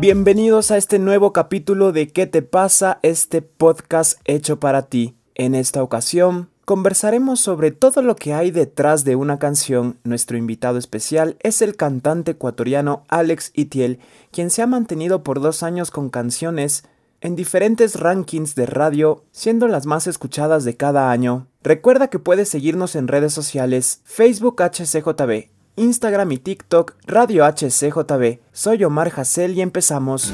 Bienvenidos a este nuevo capítulo de ¿Qué te pasa? Este podcast hecho para ti. En esta ocasión conversaremos sobre todo lo que hay detrás de una canción. Nuestro invitado especial es el cantante ecuatoriano Alex Itiel, quien se ha mantenido por dos años con canciones en diferentes rankings de radio, siendo las más escuchadas de cada año. Recuerda que puedes seguirnos en redes sociales, Facebook HCJB, Instagram y TikTok Radio HCJB. Soy Omar Hassel y empezamos.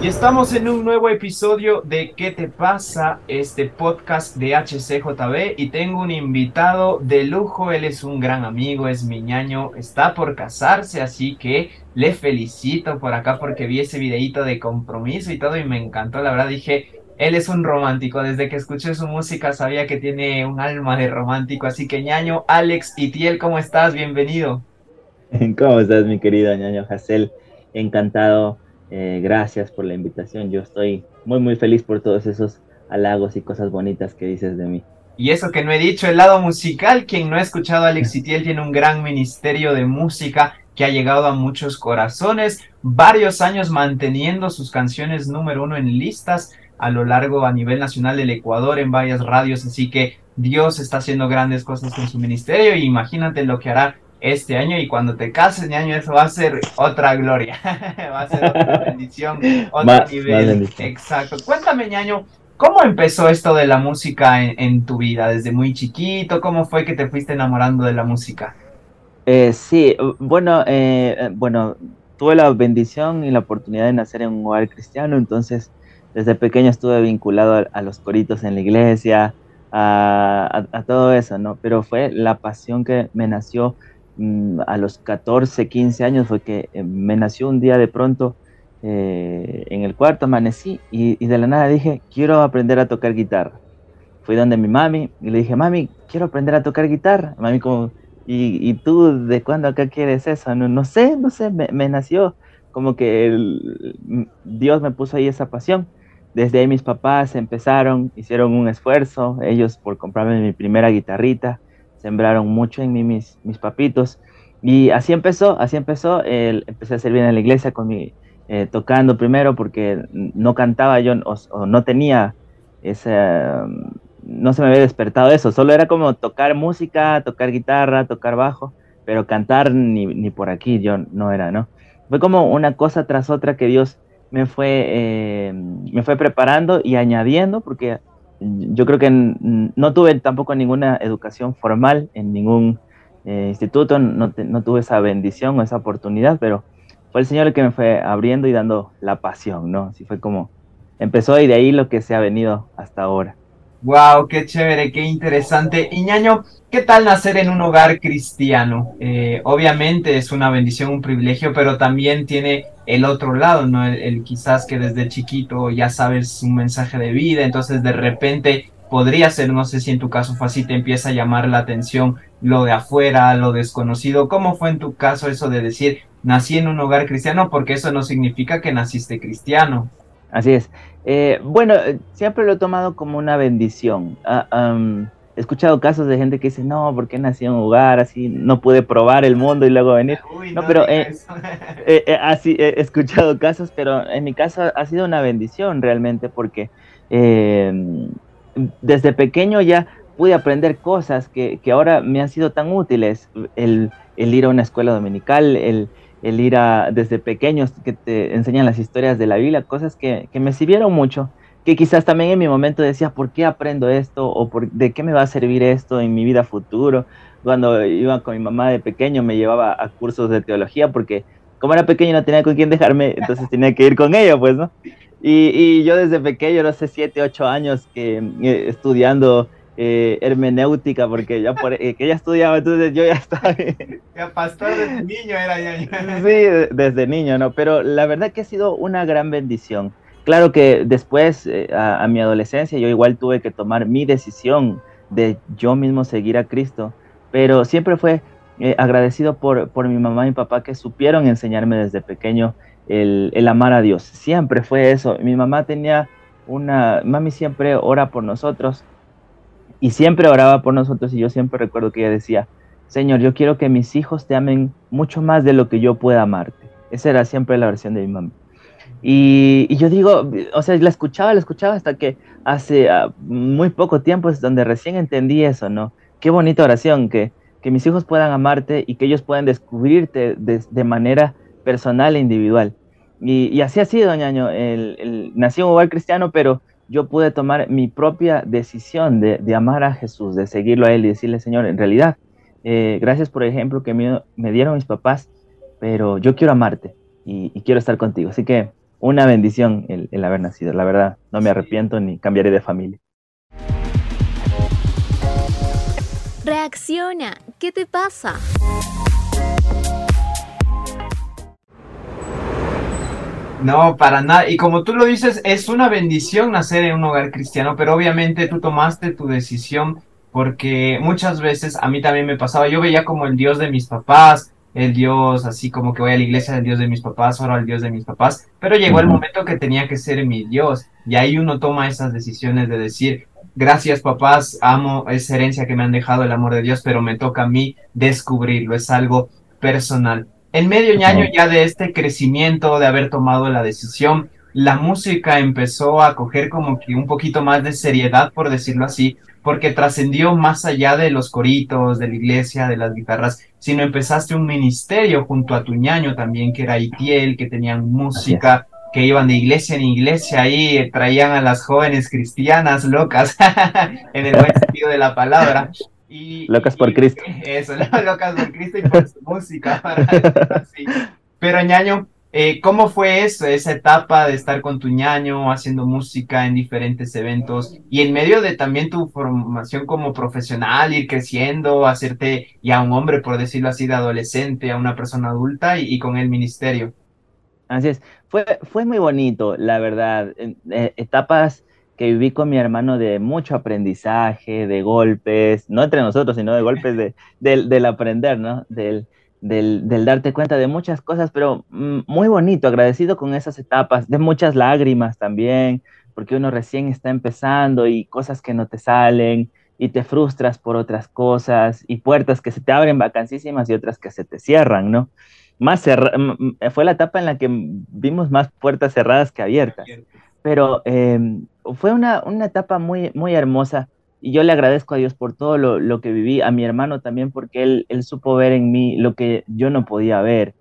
Y estamos en un nuevo episodio de ¿Qué te pasa? Este podcast de HCJB y tengo un invitado de lujo, él es un gran amigo, es mi ñaño, está por casarse, así que le felicito por acá porque vi ese videito de compromiso y todo y me encantó, la verdad dije, él es un romántico, desde que escuché su música sabía que tiene un alma de romántico, así que ñaño, Alex Itiel, ¿cómo estás? Bienvenido. ¿Cómo estás mi querido ñaño Hassel? Encantado eh, gracias por la invitación. Yo estoy muy, muy feliz por todos esos halagos y cosas bonitas que dices de mí. Y eso que no he dicho, el lado musical, quien no ha escuchado a Alex Itiel tiene un gran ministerio de música que ha llegado a muchos corazones, varios años manteniendo sus canciones número uno en listas a lo largo a nivel nacional del Ecuador en varias radios, así que Dios está haciendo grandes cosas con su ministerio y imagínate lo que hará este año y cuando te cases, año eso va a ser otra gloria, va a ser otra bendición, otro nivel. Exacto. Cuéntame, ñaño, ¿cómo empezó esto de la música en, tu vida? ¿Desde muy chiquito? ¿Cómo fue que te fuiste enamorando de la música? Eh, sí, bueno, eh, eh, bueno, tuve la bendición y la oportunidad de nacer en un hogar cristiano, entonces desde pequeño estuve vinculado a, los coritos en la iglesia, a, a, todo eso, ¿no? Pero fue la pasión que me nació Mm, a los 14, 15 años fue que eh, me nació un día de pronto eh, en el cuarto, amanecí y, de la nada dije, quiero aprender a tocar guitarra. Fui donde mi mami y le dije, mami, quiero aprender a tocar guitarra. Mami como, ¿y, tú de cuándo acá quieres eso? No, no sé, no sé, me, nació como que Dios me puso ahí esa pasión. Desde ahí mis papás empezaron, hicieron un esfuerzo, ellos por comprarme mi primera guitarrita sembraron mucho en mí mis, mis papitos. Y así empezó, así empezó. empecé a servir en la iglesia con mi, eh, tocando primero porque no cantaba yo no tenía ese, no se me había despertado eso, solo era como tocar música, tocar guitarra, tocar bajo, pero cantar ni, ni por aquí yo no era, ¿no? Fue como una cosa tras otra que Dios me fue, eh, me fue preparando y añadiendo, porque yo creo que no tuve tampoco ninguna educación formal en ningún eh, instituto, no, tuve esa bendición o esa oportunidad, pero fue el Señor el que me fue abriendo y dando la pasión, ¿no? Así fue como empezó y de ahí lo que se ha venido hasta ahora. Wow, qué chévere, qué interesante. Y ñaño, ¿qué tal nacer en un hogar cristiano? Eh, obviamente es una bendición, un privilegio, pero también tiene el otro lado, ¿no? El, quizás que desde chiquito ya sabes un mensaje de vida, entonces de repente podría ser, no sé si en tu caso fue así, te empieza a llamar la atención lo de afuera, lo desconocido. ¿Cómo fue en tu caso eso de decir, nací en un hogar cristiano? Porque eso no significa que naciste cristiano. Así es. Eh, bueno, siempre lo he tomado como una bendición. Ah, he escuchado casos de gente que dice, no, porque nací en un hogar así, no pude probar el mundo y luego venir. no, pero eh, eh, así he escuchado casos, pero en mi caso ha sido una bendición realmente porque desde pequeño ya pude aprender cosas que, que, ahora me han sido tan útiles. El, el ir a una escuela dominical, el, el ir a, desde pequeños que te enseñan las historias de la Biblia, cosas que, me sirvieron mucho, que quizás también en mi momento decía, ¿por qué aprendo esto? ¿O por, de qué me va a servir esto en mi vida futuro? Cuando iba con mi mamá de pequeño me llevaba a cursos de teología porque como era pequeño no tenía con quién dejarme, entonces tenía que ir con ella, pues, ¿no? Y, y yo desde pequeño, no sé, siete, ocho años que eh, estudiando eh, hermenéutica, porque ya por, eh, que ella estudiaba, entonces yo ya estaba. ya pastor desde niño era ya. sí, desde niño, ¿no? Pero la verdad que ha sido una gran bendición. Claro que después, eh, a, mi adolescencia, yo igual tuve que tomar mi decisión de yo mismo seguir a Cristo, pero siempre fue agradecido por, por mi mamá y mi papá que supieron enseñarme desde pequeño el, el amar a Dios. Siempre fue eso. Mi mamá tenía una, mami siempre ora por nosotros y siempre oraba por nosotros y yo siempre recuerdo que ella decía, Señor, yo quiero que mis hijos te amen mucho más de lo que yo pueda amarte. Esa era siempre la versión de mi mamá. Y, yo digo, o sea, la escuchaba, la escuchaba hasta que hace ah, muy poco tiempo es donde recién entendí eso, ¿no? Qué bonita oración, que, que mis hijos puedan amarte y que ellos puedan descubrirte de, manera personal e individual. Y, así ha sido, ñaño. El, el, nací en un hogar cristiano, pero yo pude tomar mi propia decisión de, de, amar a Jesús, de seguirlo a Él y decirle, Señor, en realidad, eh, gracias por el ejemplo que me, me, dieron mis papás, pero yo quiero amarte y, y quiero estar contigo. Así que una bendición el, haber nacido, la verdad, no me arrepiento ni cambiaré de familia. Reacciona, ¿qué te pasa? No, para nada. Y como tú lo dices, es una bendición nacer en un hogar cristiano, pero obviamente tú tomaste tu decisión porque muchas veces a mí también me pasaba, yo veía como el Dios de mis papás, el Dios, así como que voy a la iglesia del Dios de mis papás, oro al Dios de mis papás, pero llegó el momento que tenía que ser mi Dios y ahí uno toma esas decisiones de decir, gracias papás, amo esa herencia que me han dejado el amor de Dios, pero me toca a mí descubrirlo, es algo personal. En medio año ya de este crecimiento, de haber tomado la decisión, la música empezó a coger como que un poquito más de seriedad, por decirlo así, porque trascendió más allá de los coritos, de la iglesia, de las guitarras, sino empezaste un ministerio junto a tu ñaño también, que era Itiel, que tenían música, que iban de iglesia en iglesia ahí, traían a las jóvenes cristianas locas, en el buen sentido de la palabra. Y, locas por Cristo. Eso, locas por Cristo y por su música, Pero ñaño, eh, ¿Cómo fue eso, esa etapa de estar con tu ñaño, haciendo música en diferentes eventos y en medio de también tu formación como profesional, ir creciendo, hacerte ya un hombre, por decirlo así, de adolescente a una persona adulta y, con el ministerio? Así es, fue, fue muy bonito, la verdad. Eh, etapas que viví con mi hermano de mucho aprendizaje, de golpes, no entre nosotros, sino de golpes de, del, del aprender, ¿no? Del, del, darte cuenta de muchas cosas, pero mm, muy bonito, agradecido con esas etapas, de muchas lágrimas también, porque uno recién está empezando y cosas que no te salen y te frustras por otras cosas y puertas que se te abren vacancísimas y otras que se te cierran, ¿no? Más fue la etapa en la que vimos más puertas cerradas que abiertas, pero em, fue una, una etapa muy, muy hermosa y yo le agradezco a Dios por todo lo, que viví, a mi hermano también, porque él, él, supo ver en mí lo que yo no podía ver.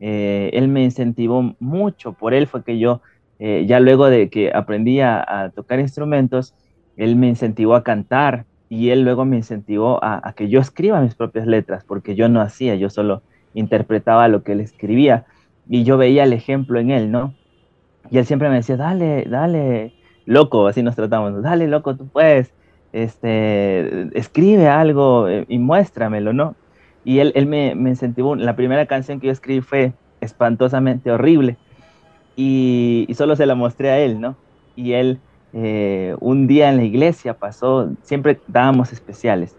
Eh, él me incentivó mucho, por él fue que yo, eh, ya luego de que aprendí a, tocar instrumentos, él me incentivó a cantar y él luego me incentivó a, a, que yo escriba mis propias letras, porque yo no hacía, yo solo interpretaba lo que él escribía y yo veía el ejemplo en él, ¿no? Y él siempre me decía, dale, dale, loco, así nos tratamos, dale, loco, tú puedes este, escribe algo eh, y muéstramelo, ¿no? Y él, él me, me, incentivó, la primera canción que yo escribí fue espantosamente horrible y, solo se la mostré a él, ¿no? Y él eh, un día en la iglesia pasó, siempre dábamos especiales.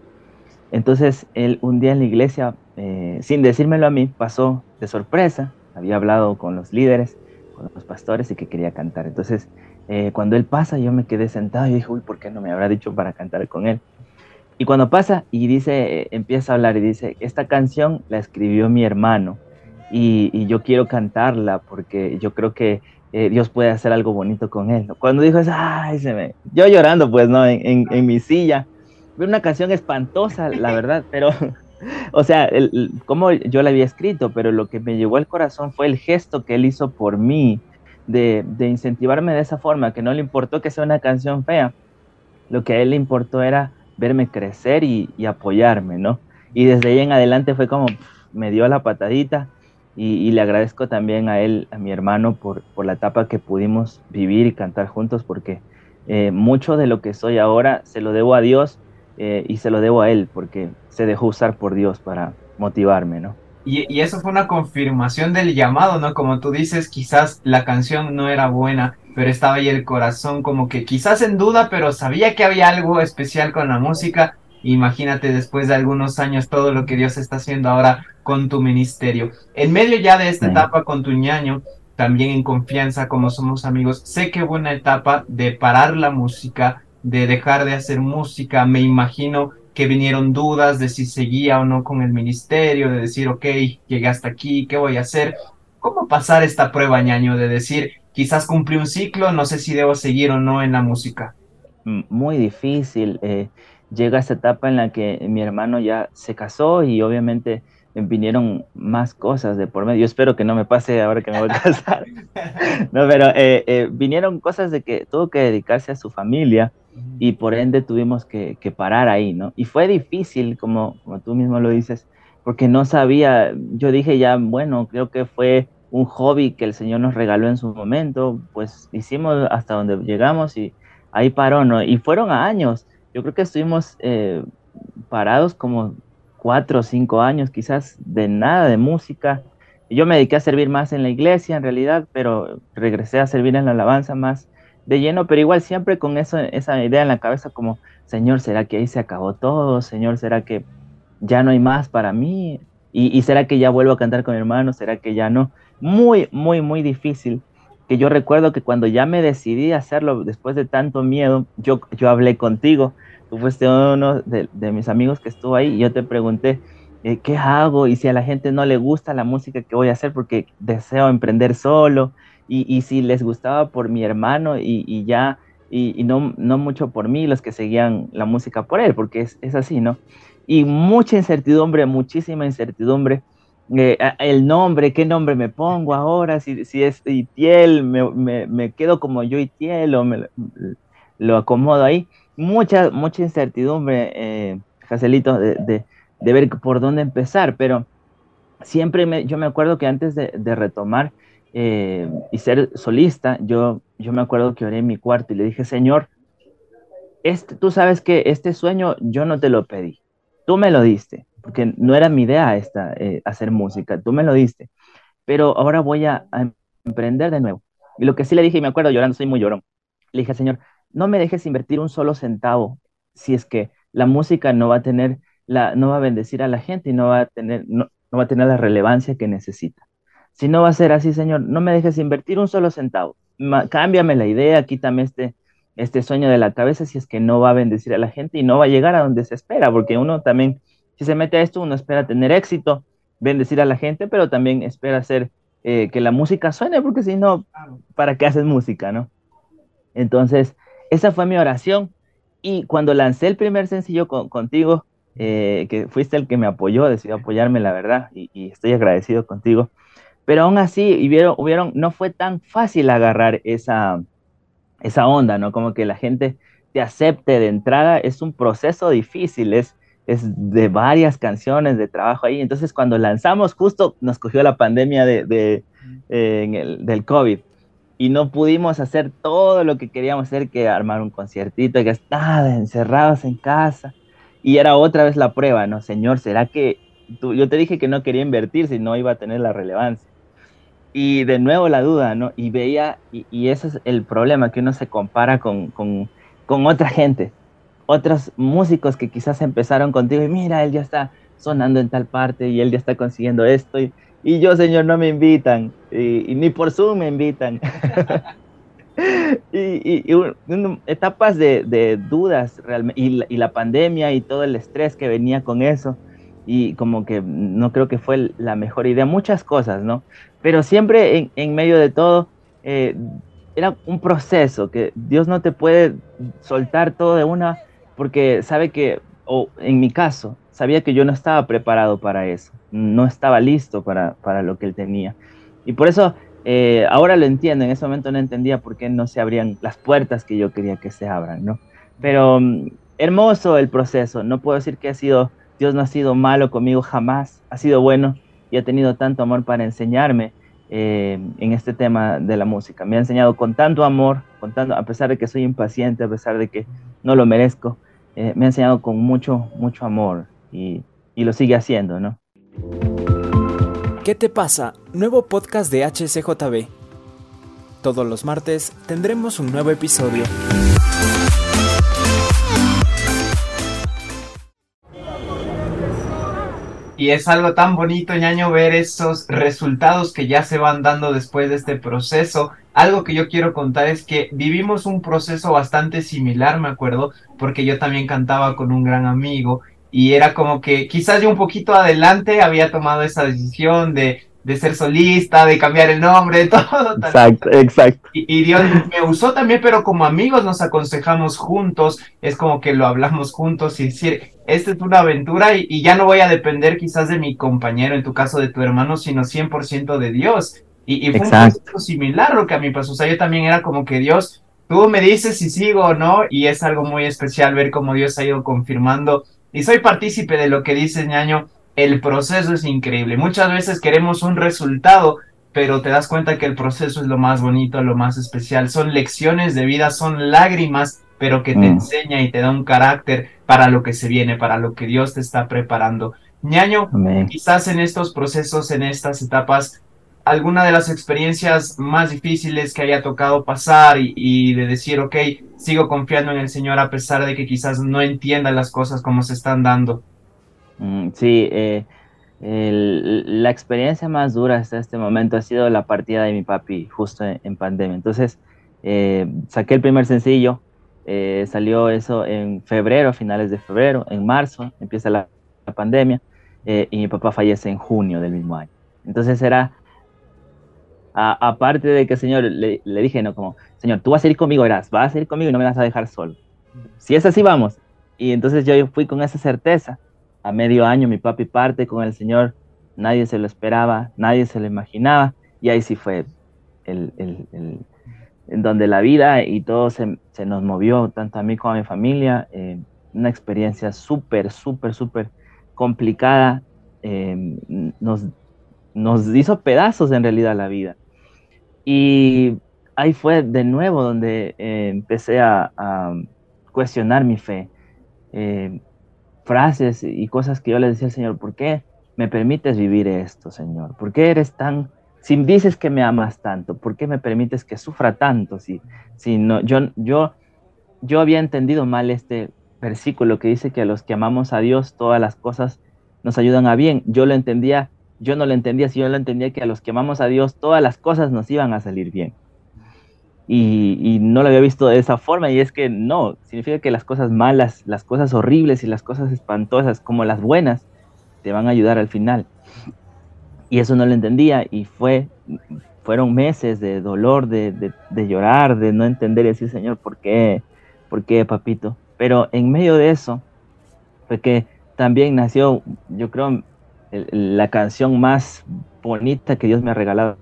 Entonces él un día en la iglesia, eh, sin decírmelo a mí, pasó de sorpresa, había hablado con los líderes, con los pastores y que quería cantar. Entonces eh, cuando él pasa, yo me quedé sentado y dije, uy, ¿por qué no me habrá dicho para cantar con él? Y cuando pasa y dice, eh, empieza a hablar y dice, esta canción la escribió mi hermano y, yo quiero cantarla porque yo creo que eh, Dios puede hacer algo bonito con él. Cuando dijo eso, ay, me... Yo llorando, pues, ¿no? En, en, mi silla. Fue una canción espantosa, la verdad, pero, o sea, el, como yo la había escrito, pero lo que me llegó al corazón fue el gesto que él hizo por mí de, incentivarme de esa forma, que no le importó que sea una canción fea, lo que a él le importó era verme crecer y, apoyarme, ¿no? Y desde ahí en adelante fue como, me dio la patadita y, le agradezco también a él, a mi hermano, por, por, la etapa que pudimos vivir y cantar juntos, porque eh, mucho de lo que soy ahora se lo debo a Dios eh, y se lo debo a él, porque se dejó usar por Dios para motivarme, ¿no? Y, eso fue una confirmación del llamado, ¿no? Como tú dices, quizás la canción no era buena, pero estaba ahí el corazón como que quizás en duda, pero sabía que había algo especial con la música. Imagínate después de algunos años todo lo que Dios está haciendo ahora con tu ministerio. En medio ya de esta etapa con tu ñaño, también en confianza como somos amigos, sé que hubo una etapa de parar la música de dejar de hacer música, me imagino que vinieron dudas de si seguía o no con el ministerio, de decir, ok, llegué hasta aquí, ¿qué voy a hacer? ¿Cómo pasar esta prueba, ñaño, de decir, quizás cumplí un ciclo, no sé si debo seguir o no en la música? Muy difícil. Eh, llega esta etapa en la que mi hermano ya se casó y obviamente vinieron más cosas de por medio. Yo espero que no me pase ahora que me voy a casar. no, pero eh, eh, vinieron cosas de que tuvo que dedicarse a su familia y por ende tuvimos que, parar ahí, ¿no? Y fue difícil, como, como tú mismo lo dices, porque no sabía, yo dije ya, bueno, creo que fue un hobby que el Señor nos regaló en su momento, pues hicimos hasta donde llegamos y ahí paró, ¿no? Y fueron años, yo creo que estuvimos eh, parados como cuatro o cinco años quizás de nada de música. Yo me dediqué a servir más en la iglesia en realidad, pero regresé a servir en la alabanza más de lleno, pero igual siempre con esa idea en la cabeza como, Señor, ¿será que ahí se acabó todo? Señor, ¿será que ya no hay más para mí? ¿Y, será que ya vuelvo a cantar con mi hermano? ¿Será que ya no? Muy, muy, muy difícil. Que yo recuerdo que cuando ya me decidí a hacerlo después de tanto miedo, yo, yo hablé contigo tú fuiste uno de, mis amigos que estuvo ahí y yo te pregunté, eh, ¿qué hago? Y si a la gente no le gusta la música, ¿qué voy a hacer? Porque deseo emprender solo. Y, si les gustaba por mi hermano y, ya, y, no, no mucho por mí, los que seguían la música por él, porque es, es así, ¿no? Y mucha incertidumbre, muchísima incertidumbre. Eh, el nombre, qué nombre me pongo ahora, si, si es Itiel, me, me, me, quedo como yo Itiel o me, lo acomodo ahí mucha, mucha incertidumbre, eh, Jacelito, de, ver por dónde empezar, pero siempre me, yo me acuerdo que antes de, retomar eh, y ser solista, yo, yo me acuerdo que oré en mi cuarto y le dije, Señor, este, tú sabes que este sueño yo no te lo pedí, tú me lo diste, porque no era mi idea esta, eh, hacer música, tú me lo diste, pero ahora voy a, a, emprender de nuevo. Y lo que sí le dije, y me acuerdo llorando, soy muy llorón, le dije, Señor, no me dejes invertir un solo centavo si es que la música no va a tener, la, no va a bendecir a la gente y no va a tener, no, va a tener la relevancia que necesita. Si no va a ser así, Señor, no me dejes invertir un solo centavo. cámbiame la idea, quítame este, este sueño de la cabeza si es que no va a bendecir a la gente y no va a llegar a donde se espera, porque uno también, si se mete a esto, uno espera tener éxito, bendecir a la gente, pero también espera hacer eh, que la música suene, porque si no, ¿para qué haces música, no? Entonces, esa fue mi oración. Y cuando lancé el primer sencillo contigo, eh, que fuiste el que me apoyó, decidió apoyarme, la verdad, y, estoy agradecido contigo. Pero aún así, hubieron, hubieron, no fue tan fácil agarrar esa, esa onda, ¿no? Como que la gente te acepte de entrada, es un proceso difícil, es, es de varias canciones, de trabajo ahí. Entonces, cuando lanzamos, justo nos cogió la pandemia de, eh, del COVID y no pudimos hacer todo lo que queríamos hacer, que armar un conciertito, que estaba encerrados en casa. Y era otra vez la prueba, ¿no? Señor, ¿será que tú, yo te dije que no quería invertir si no iba a tener la relevancia? Y de nuevo la duda, ¿no? Y veía, y, ese es el problema, que uno se compara con, con, con otra gente, otros músicos que quizás empezaron contigo y mira, él ya está sonando en tal parte y él ya está consiguiendo esto. Y, y yo, Señor, no me invitan, y, ni por Zoom me invitan. y, etapas de, dudas realmente, y la, pandemia y todo el estrés que venía con eso, y como que no creo que fue la mejor idea, muchas cosas, ¿no? Pero siempre en, medio de todo, eh, era un proceso, que Dios no te puede soltar todo de una, porque sabe que, o en mi caso, sabía que yo no estaba preparado para eso, no estaba listo para, para lo que él tenía. Y por eso eh, ahora lo entiendo, en ese momento no entendía por qué no se abrían las puertas que yo quería que se abran, ¿no? Pero mm, hermoso el proceso, no puedo decir que ha sido, Dios no ha sido malo conmigo jamás, ha sido bueno y ha tenido tanto amor para enseñarme eh, en este tema de la música. Me ha enseñado con tanto amor, con tanto, a pesar de que soy impaciente, a pesar de que no lo merezco, eh, me ha enseñado con mucho, mucho amor y, lo sigue haciendo, ¿no? ¿Qué te pasa? Nuevo podcast de HCJB. Todos los martes tendremos un nuevo episodio. Y es algo tan bonito, ñaño, ver esos resultados que ya se van dando después de este proceso algo que yo quiero contar es que vivimos un proceso bastante similar, me acuerdo, porque yo también cantaba con un gran amigo y era como que quizás yo un poquito adelante había tomado esa decisión de, de ser solista, de cambiar el nombre, de todo. Exacto, exacto. Y, Dios me usó también, pero como amigos nos aconsejamos juntos, es como que lo hablamos juntos y decir, esta es una aventura y, y ya no voy a depender quizás de mi compañero, en tu caso de tu hermano, sino 100% de Dios. Y, y fue un proceso similar lo que a mí pasó. O sea, yo también era como que Dios, tú me dices si sigo o no, y es algo muy especial ver cómo Dios ha ido confirmando y soy partícipe de lo que dice ñaño, el proceso es increíble. Muchas veces queremos un resultado, pero te das cuenta que el proceso es lo más bonito, lo más especial. Son lecciones de vida, son lágrimas, pero que te mm. enseña y te da un carácter para lo que se viene, para lo que Dios te está preparando. ñaño, quizás en estos procesos, en estas etapas, alguna de las experiencias más difíciles que haya tocado pasar y, de decir, ok, sigo confiando en el Señor a pesar de que quizás no entienda las cosas como se están dando. Mm, sí, eh, la experiencia más dura hasta este momento ha sido la partida de mi papi justo en, pandemia. Entonces, eh, saqué el primer sencillo, eh, salió eso en febrero, finales de febrero, en marzo empieza la pandemia y mi papá fallece en junio del mismo año. Entonces era aparte de que, Señor, le, dije, no, como, Señor, tú vas a ir conmigo, verás, vas a ir conmigo y no me vas a dejar solo. Si es así, vamos. Y entonces yo fui con esa certeza. A medio año mi papi parte con el Señor, nadie se lo esperaba, nadie se lo imaginaba, y ahí sí fue el, en donde la vida y todo se, nos movió, tanto a mí como a mi familia, eh, una experiencia súper, súper, súper complicada, eh, nos, nos hizo pedazos en realidad la vida. Y ahí fue de nuevo donde eh, empecé a, cuestionar mi fe. Eh, frases y cosas que yo le decía al Señor, ¿por qué me permites vivir esto, Señor? ¿Por qué eres tan, si dices que me amas tanto, ¿por qué me permites que sufra tanto? Si, si no, yo, yo, yo había entendido mal este versículo que dice que a los que amamos a Dios todas las cosas nos ayudan a bien. Yo lo entendía yo no lo entendía, si yo lo entendía que a los que amamos a Dios todas las cosas nos iban a salir bien. Y, no lo había visto de esa forma y es que no, significa que las cosas malas, las cosas horribles y las cosas espantosas como las buenas te van a ayudar al final. Y eso no lo entendía y fue, fueron meses de dolor, de, de llorar, de no entender y decir, Señor, ¿por qué? ¿Por qué, papito? Pero en medio de eso fue que también nació, yo creo, la canción más bonita que Dios me ha regalado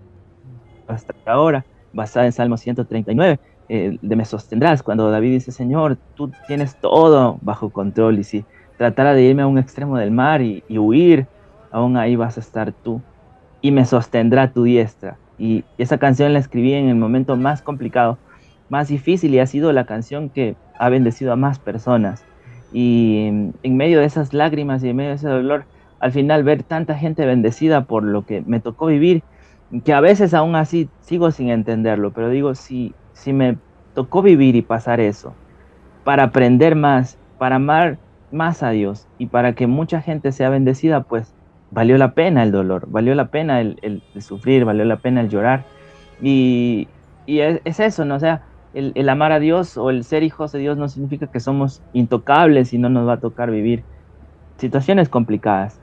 hasta ahora, basada en Salmo 139, eh, de me sostendrás, cuando David dice, Señor, tú tienes todo bajo control y si tratara de irme a un extremo del mar y, huir, aún ahí vas a estar tú y me sostendrá tu diestra. Y esa canción la escribí en el momento más complicado, más difícil y ha sido la canción que ha bendecido a más personas. Y en medio de esas lágrimas y en medio de ese dolor, al final ver tanta gente bendecida por lo que me tocó vivir, que a veces aún así sigo sin entenderlo, pero digo, si, si me tocó vivir y pasar eso, para aprender más, para amar más a Dios y para que mucha gente sea bendecida, pues valió la pena el dolor, valió la pena el, sufrir, valió la pena el llorar. Y, es, eso, ¿no? O sea, el, el, amar a Dios o el ser hijos de Dios no significa que somos intocables y no nos va a tocar vivir situaciones complicadas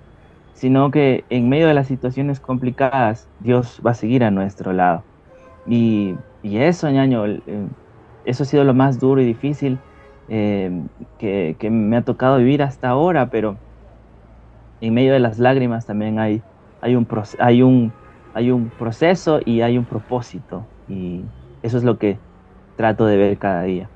sino que en medio de las situaciones complicadas, Dios va a seguir a nuestro lado. Y, eso, ñaño, eh, eso ha sido lo más duro y difícil eh, que, me ha tocado vivir hasta ahora, pero en medio de las lágrimas también hay, hay, un, hay, un, hay un proceso y hay un propósito. Y eso es lo que trato de ver cada día.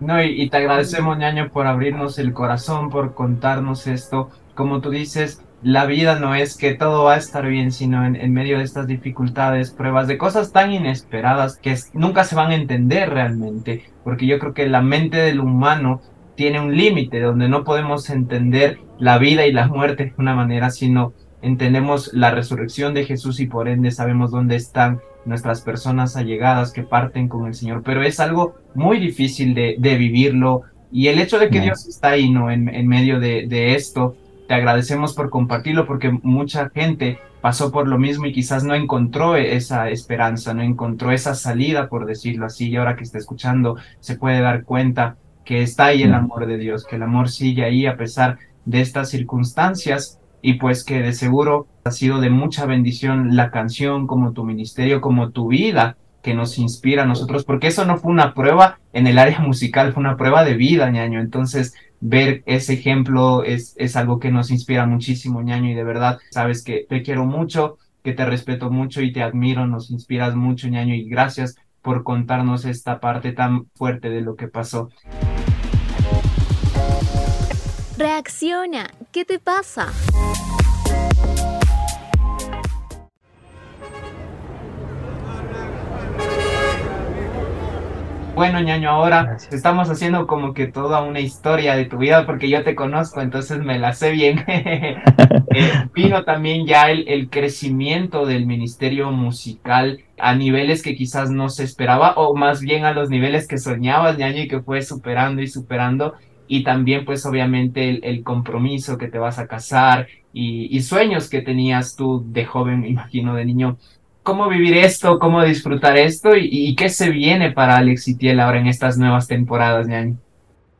No, y, y te agradecemos, ñaño, por abrirnos el corazón, por contarnos esto. Como tú dices, la vida no es que todo va a estar bien, sino en, medio de estas dificultades, pruebas de cosas tan inesperadas que nunca se van a entender realmente, porque yo creo que la mente del humano tiene un límite donde no podemos entender la vida y la muerte de una manera, sino entendemos la resurrección de Jesús y por ende sabemos dónde están nuestras personas allegadas que parten con el Señor, pero es algo muy difícil de, vivirlo y el hecho de que Dios está ahí, ¿no? En, en medio de, de esto, te agradecemos por compartirlo porque mucha gente pasó por lo mismo y quizás no encontró esa esperanza, no encontró esa salida, por decirlo así, y ahora que está escuchando se puede dar cuenta que está ahí el amor de Dios, que el amor sigue ahí a pesar de estas circunstancias y pues que de seguro ha sido de mucha bendición la canción como tu ministerio, como tu vida que nos inspira a nosotros, porque eso no fue una prueba en el área musical, fue una prueba de vida, ñaño. Entonces, ver ese ejemplo es, es algo que nos inspira muchísimo, ñaño, y de verdad, sabes que te quiero mucho, que te respeto mucho y te admiro, nos inspiras mucho, ñaño, y gracias por contarnos esta parte tan fuerte de lo que pasó. Reacciona, ¿qué te pasa? Bueno, ñaño, ahora estamos haciendo como que toda una historia de tu vida porque yo te conozco, entonces me la sé bien. Eh, vino también ya el, el, crecimiento del ministerio musical a niveles que quizás no se esperaba, o más bien a los niveles que soñabas, ñaño, y que fue superando y superando. Y también, pues, obviamente, el, el compromiso que te vas a casar y, y sueños que tenías tú de joven, me imagino, de niño cómo vivir esto, cómo disfrutar esto y, qué se viene para Alex y Tiel ahora en estas nuevas temporadas, ñaño.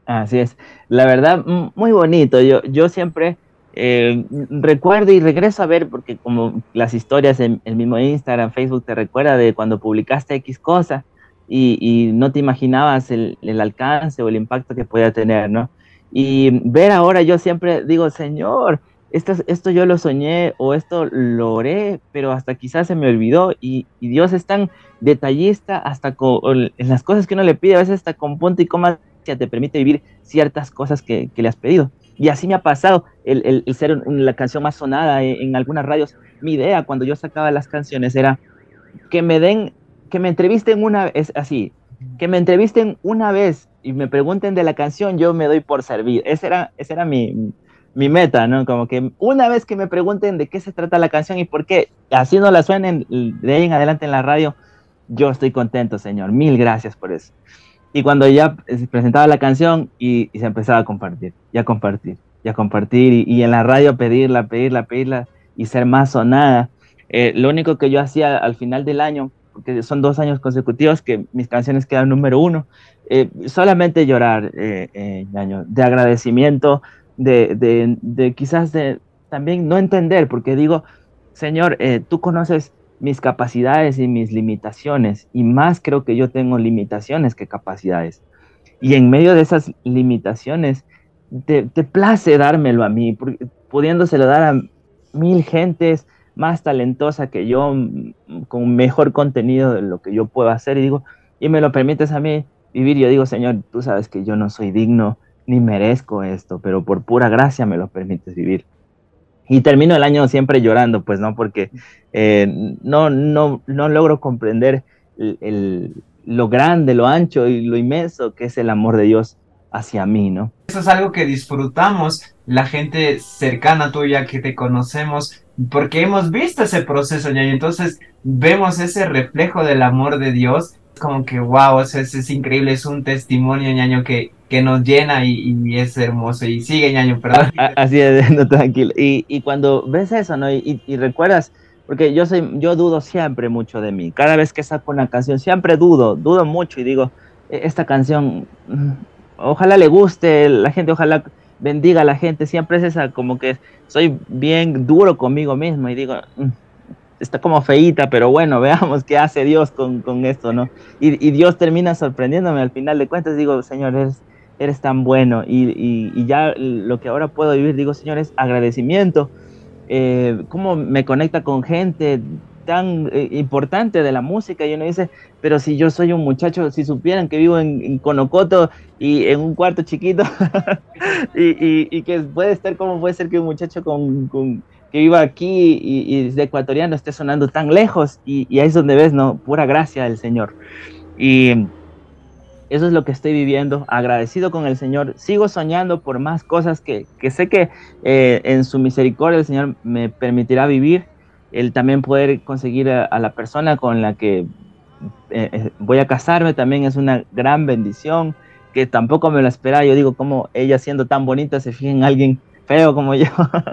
Así es, la verdad, muy bonito. Yo, yo siempre eh, recuerdo y regreso a ver, porque como las historias en el mismo Instagram, Facebook te recuerda de cuando publicaste X cosa y, no te imaginabas el, el, alcance o el impacto que podía tener, ¿no? Y ver ahora, yo siempre digo, Señor, esto, esto yo lo soñé o esto lo oré, pero hasta quizás se me olvidó y, Dios es tan detallista hasta con en las cosas que uno le pide, a veces hasta con punto y coma te permite vivir ciertas cosas que, le has pedido. Y así me ha pasado el, ser la canción más sonada en, algunas radios. Mi idea cuando yo sacaba las canciones era que me den, que me entrevisten una vez, así, que me entrevisten una vez y me pregunten de la canción, yo me doy por servir. Ese era, ese era mi, mi meta, ¿no? Como que una vez que me pregunten de qué se trata la canción y por qué así no la suenen de ahí en adelante en la radio, yo estoy contento, señor. Mil gracias por eso. Y cuando ya se presentaba la canción y, se empezaba a compartir, ya compartir, ya compartir, y, en la radio pedirla, pedirla, pedirla y ser más sonada. Eh, lo único que yo hacía al final del año, porque son dos años consecutivos que mis canciones quedan número uno, eh, solamente llorar, eh, año de agradecimiento, de, de, quizás de también no entender, porque digo, Señor, eh, tú conoces mis capacidades y mis limitaciones, y más creo que yo tengo limitaciones que capacidades. Y en medio de esas limitaciones, te, te place dármelo a mí, pudiéndoselo dar a mil gentes más talentosa que yo, con mejor contenido de lo que yo puedo hacer, y digo, y me lo permites a mí vivir, yo digo, Señor, tú sabes que yo no soy digno ni merezco esto, pero por pura gracia me lo permites vivir. Y termino el año siempre llorando, pues, ¿no? Porque eh, no, no, no logro comprender el, lo grande, lo ancho y lo inmenso que es el amor de Dios hacia mí, ¿no? Eso es algo que disfrutamos, la gente cercana tuya que te conocemos, porque hemos visto ese proceso, y entonces vemos ese reflejo del amor de Dios, como que wow, es, es increíble, es un testimonio, ñaño, que, que nos llena y, es hermoso. Y sigue, ñaño, perdón. Así es, no, tranquilo. Y, y, cuando ves eso, ¿no? Y, y, recuerdas, porque yo soy, yo dudo siempre mucho de mí. Cada vez que saco una canción, siempre dudo, dudo mucho y digo, e, esta canción, mm, ojalá le guste, la gente, ojalá bendiga a la gente. Siempre es esa, como que soy bien duro conmigo mismo y digo, mm, está como feíta, pero bueno, veamos qué hace Dios con, con esto, ¿no? Y, y, Dios termina sorprendiéndome al final de cuentas, digo, Señor, eres, eres tan bueno y, ya lo que ahora puedo vivir, digo, Señor, es agradecimiento. Eh, cómo me conecta con gente tan eh, importante de la música y uno dice, pero si yo soy un muchacho, si supieran que vivo en, Conocoto y en un cuarto chiquito y, que puede estar, ¿cómo puede ser que un muchacho con, que viva aquí y, y, de ecuatoriano esté sonando tan lejos? Y, ahí es donde ves, ¿no? Pura gracia del Señor. Y eso es lo que estoy viviendo, agradecido con el Señor. Sigo soñando por más cosas que, sé que eh, en su misericordia el Señor me permitirá vivir. El también poder conseguir a, la persona con la que eh, eh, voy a casarme también es una gran bendición que tampoco me lo esperaba. Yo digo, como ella siendo tan bonita se fija en alguien feo como yo,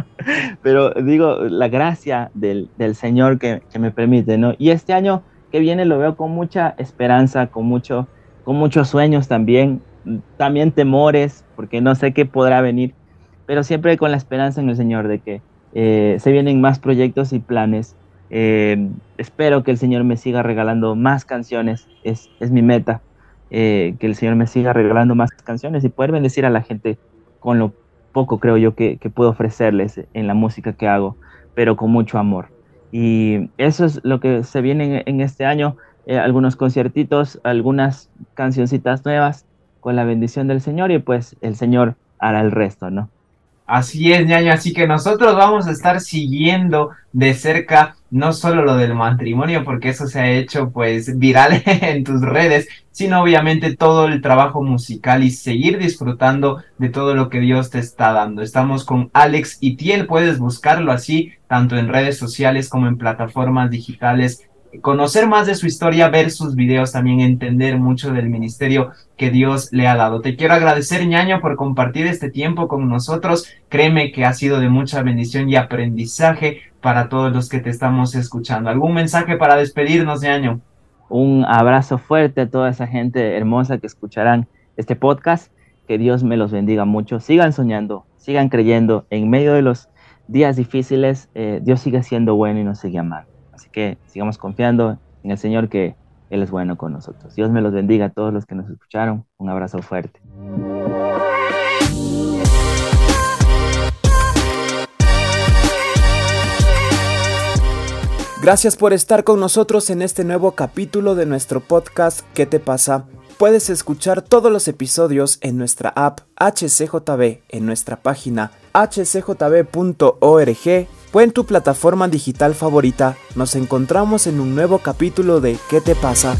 pero digo, la gracia del, Señor que, me permite, ¿no? Y este año que viene lo veo con mucha esperanza, con, mucho, con muchos sueños también, también temores, porque no sé qué podrá venir, pero siempre con la esperanza en el Señor de que eh, se vienen más proyectos y planes. Eh, espero que el Señor me siga regalando más canciones, es, es mi meta, eh, que el Señor me siga regalando más canciones y poder bendecir a la gente con lo poco creo yo que, puedo ofrecerles en la música que hago, pero con mucho amor. Y eso es lo que se viene en, este año, eh, algunos conciertitos, algunas cancioncitas nuevas con la bendición del Señor y pues el Señor hará el resto, ¿no? Así es, ñaño, así que nosotros vamos a estar siguiendo de cerca no solo lo del matrimonio, porque eso se ha hecho pues viral en tus redes, sino obviamente todo el trabajo musical y seguir disfrutando de todo lo que Dios te está dando. Estamos con Alex Itiel, puedes buscarlo así, tanto en redes sociales como en plataformas digitales conocer más de su historia, ver sus videos, también entender mucho del ministerio que Dios le ha dado. Te quiero agradecer, ñaño, por compartir este tiempo con nosotros. Créeme que ha sido de mucha bendición y aprendizaje para todos los que te estamos escuchando. ¿Algún mensaje para despedirnos, ñaño? Un abrazo fuerte a toda esa gente hermosa que escucharán este podcast. Que Dios me los bendiga mucho. Sigan soñando, sigan creyendo. En medio de los días difíciles, eh, Dios sigue siendo bueno y nos sigue amando que sigamos confiando en el Señor que Él es bueno con nosotros. Dios me los bendiga a todos los que nos escucharon. Un abrazo fuerte. Gracias por estar con nosotros en este nuevo capítulo de nuestro podcast ¿Qué te pasa? Puedes escuchar todos los episodios en nuestra app HCJB, en nuestra página hcjb.org o en tu plataforma digital favorita. Nos encontramos en un nuevo capítulo de ¿Qué te pasa?